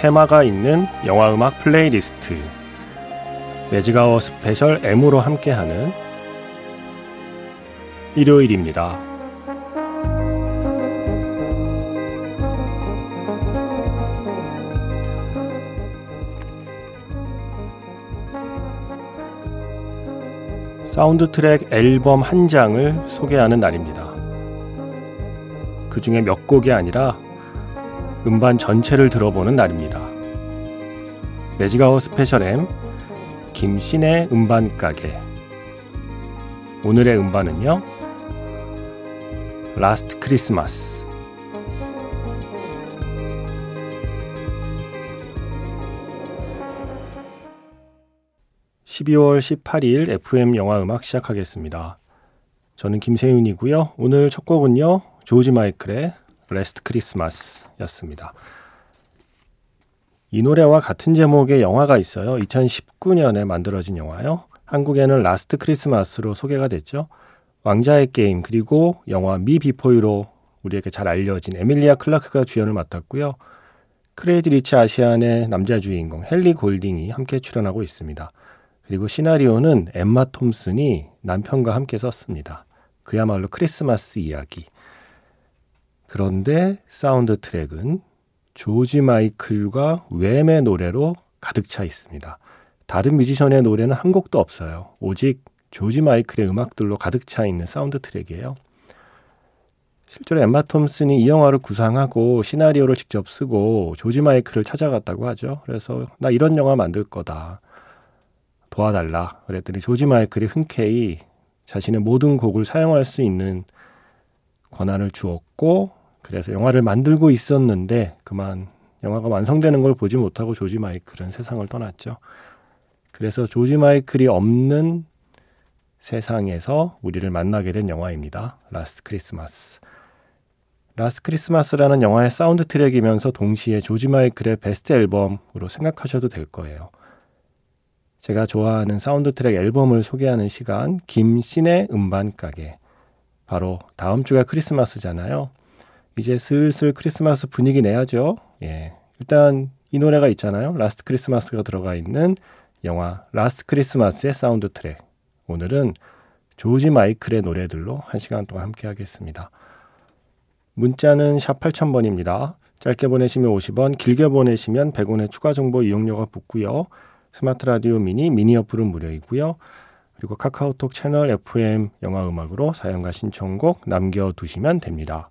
테마가 있는 영화 음악 playlist Magic Hour Special M으로 함께하는 일요일입니다. 사운드 트랙 앨범 한 장을 소개하는 날입니다. 그 중에 몇 곡이 아니라 음반 전체를 들어보는 날입니다. 매직아워 스페셜 M 김신의 음반 가게 오늘의 음반은요 Last Christmas 12월 18일 FM 영화 음악 시작하겠습니다. 저는 김세윤이고요. 오늘 첫 곡은요. 조지 마이클의 Last Christmas였습니다. 이 노래와 같은 제목의 영화가 있어요. 2019년에 만들어진 영화요. 한국에는 Last Christmas로 소개가 됐죠. 왕좌의 게임 그리고 영화 Me Before You로 우리에게 잘 알려진 에밀리아 클라크가 주연을 맡았고요. Crazy Rich Asians의 남자 주인공 헨리 골딩이 함께 출연하고 있습니다. 그리고 시나리오는 엠마 톰슨이 남편과 함께 썼습니다. 그야말로 크리스마스 이야기. 그런데 사운드 트랙은 조지 마이클과 Wham!의 노래로 가득 차 있습니다. 다른 뮤지션의 노래는 한 곡도 없어요. 오직 조지 마이클의 음악들로 가득 차 있는 사운드 트랙이에요. 실제로 엠마 톰슨이 이 영화를 구상하고 시나리오를 직접 쓰고 조지 마이클을 찾아갔다고 하죠. 그래서 나 이런 영화 만들 거다. 도와달라. 그랬더니 조지 마이클이 흔쾌히 자신의 모든 곡을 사용할 수 있는 권한을 주었고 그래서 영화를 만들고 있었는데 그만 영화가 완성되는 걸 보지 못하고 조지 마이클은 세상을 떠났죠. 그래서 조지 마이클이 없는 세상에서 우리를 만나게 된 영화입니다. Last Christmas. Last Christmas라는 영화의 사운드 트랙이면서 동시에 조지 마이클의 베스트 앨범으로 생각하셔도 될 거예요. 제가 좋아하는 사운드 트랙 앨범을 소개하는 시간, 김세윤의 음반 가게. 바로 다음 주가 크리스마스잖아요. 이제 슬슬 크리스마스 분위기 내야죠. 예. 일단 이 노래가 있잖아요. Last Christmas가 들어가 있는 영화 Last Christmas의 사운드 트랙. 오늘은 조지 마이클의 노래들로 한 시간 동안 함께 하겠습니다. 문자는 샵 8000번입니다. 짧게 보내시면 50원, 길게 보내시면 100원의 추가 정보 이용료가 붙고요. 스마트 라디오 미니, 미니 어플은 무료이고요. 그리고 카카오톡 채널 FM 영화 음악으로 사연과 신청곡 남겨두시면 됩니다.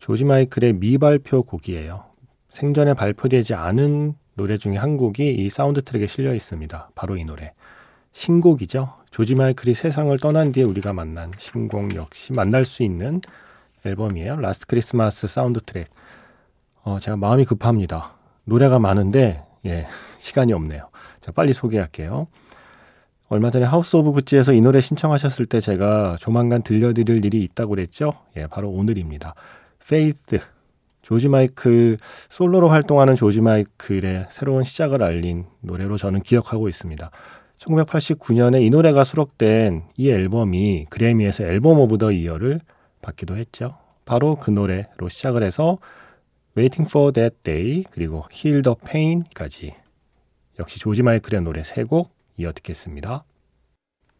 조지 마이클의 미발표 곡이에요. 생전에 발표되지 않은 노래 중에 한 곡이 이 사운드 트랙에 실려 있습니다. 바로 이 노래. 신곡이죠. 조지 마이클이 세상을 떠난 뒤에 우리가 만난 신곡 역시 만날 수 있는 앨범이에요. Last Christmas 사운드 트랙. 어, 제가 마음이 급합니다. 노래가 많은데, 예, 시간이 없네요. 자, 빨리 소개할게요. 얼마 전에 House of Gucci에서 이 노래 신청하셨을 때 제가 조만간 들려드릴 일이 있다고 그랬죠? 예, 바로 오늘입니다. Faith 조지 마이클 솔로로 활동하는 조지 마이클의 새로운 시작을 알린 노래로 저는 기억하고 있습니다. 1989년에 이 노래가 수록된 이 앨범이 그래미에서 Album of the Year를 받기도 했죠. 바로 그 노래로 시작을 해서 Waiting for That Day 그리고 Heal the Pain까지 역시 조지 마이클의 노래 세 곡 이어 듣겠습니다.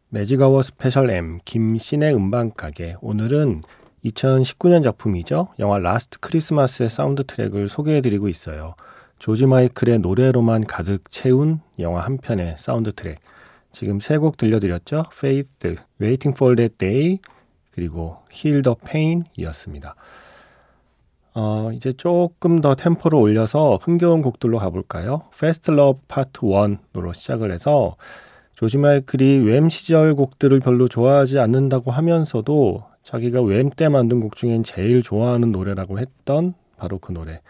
Magic Hour Special M 김신의 음반가게 오늘은 2019년 작품이죠. 영화 Last Christmas의 사운드 트랙을 소개해드리고 있어요. 조지 마이클의 노래로만 가득 채운 영화 한 편의 사운드 트랙. 지금 세 곡 들려드렸죠. Faith, Waiting for That Day, 그리고 Heal the Pain 이었습니다. 어, 이제 조금 더 템포를 올려서 흥겨운 곡들로 가볼까요? Fast Love Part 1으로 시작을 해서 조지 마이클이 웸 시절 곡들을 별로 좋아하지 않는다고 하면서도 자기가 웸 때 만든 곡 중엔 제일 좋아하는 노래라고 했던 바로 그 노래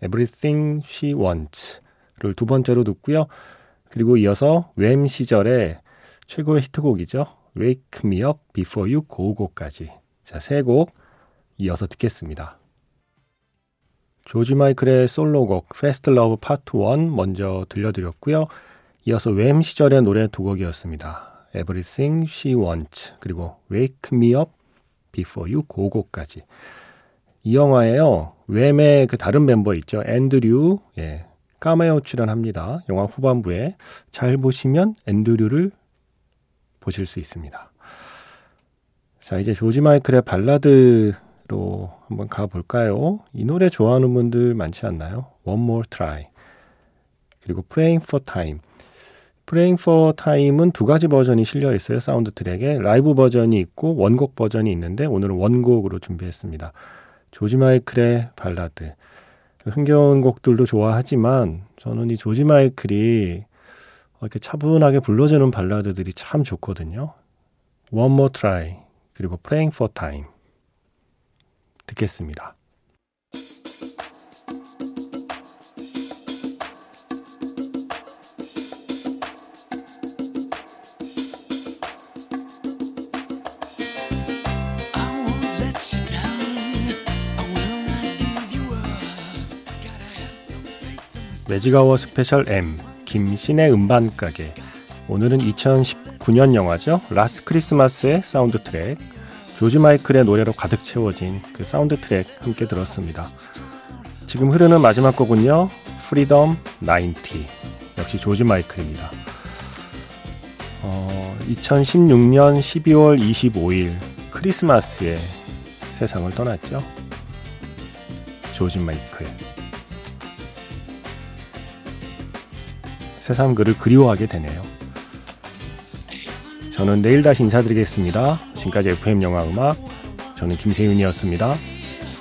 Everything She Wants를 두 번째로 듣고요. 그리고 이어서 웸 시절의 최고의 히트곡이죠. Wake Me Up Before You Go Go까지 자, 세 곡 이어서 듣겠습니다. 조지 마이클의 솔로곡 Fast Love Part 1 먼저 들려드렸고요. 이어서 웸 시절의 노래 두 곡이었습니다. Everything She Wants 그리고 Wake Me Up Before You Go까지 이 영화에요. 웸의 그 다른 멤버 있죠. 앤드류 예, 까메오 출연합니다. 영화 후반부에 잘 보시면 앤드류를 보실 수 있습니다. 자 이제 조지 마이클의 발라드로 한번 가볼까요? 이 노래 좋아하는 분들 많지 않나요? One More Try 그리고 Praying for Time Praying for Time은 두 가지 버전이 실려 있어요. 사운드 트랙에 라이브 버전이 있고 원곡 버전이 있는데 오늘은 원곡으로 준비했습니다. 조지 마이클의 발라드. 흥겨운 곡들도 좋아하지만 저는 이 조지 마이클이 이렇게 차분하게 불러주는 발라드들이 참 좋거든요. One More Try 그리고 Praying for Time 듣겠습니다. Magic Hour Special M 김신의 음반 가게. 오늘은 2019년 영화죠. Last Christmas의 사운드 트랙. 조지 마이클의 노래로 가득 채워진 그 사운드 트랙 함께 들었습니다. 지금 흐르는 마지막 곡은요 Freedom 90 역시 조지 마이클입니다. 어, 2016년 12월 25일 크리스마스에 세상을 떠났죠. 조지 마이클 새삼 그를 그리워하게 되네요. 저는 내일 다시 인사드리겠습니다. 지금까지 FM 영화 음악 저는 김세윤이었습니다.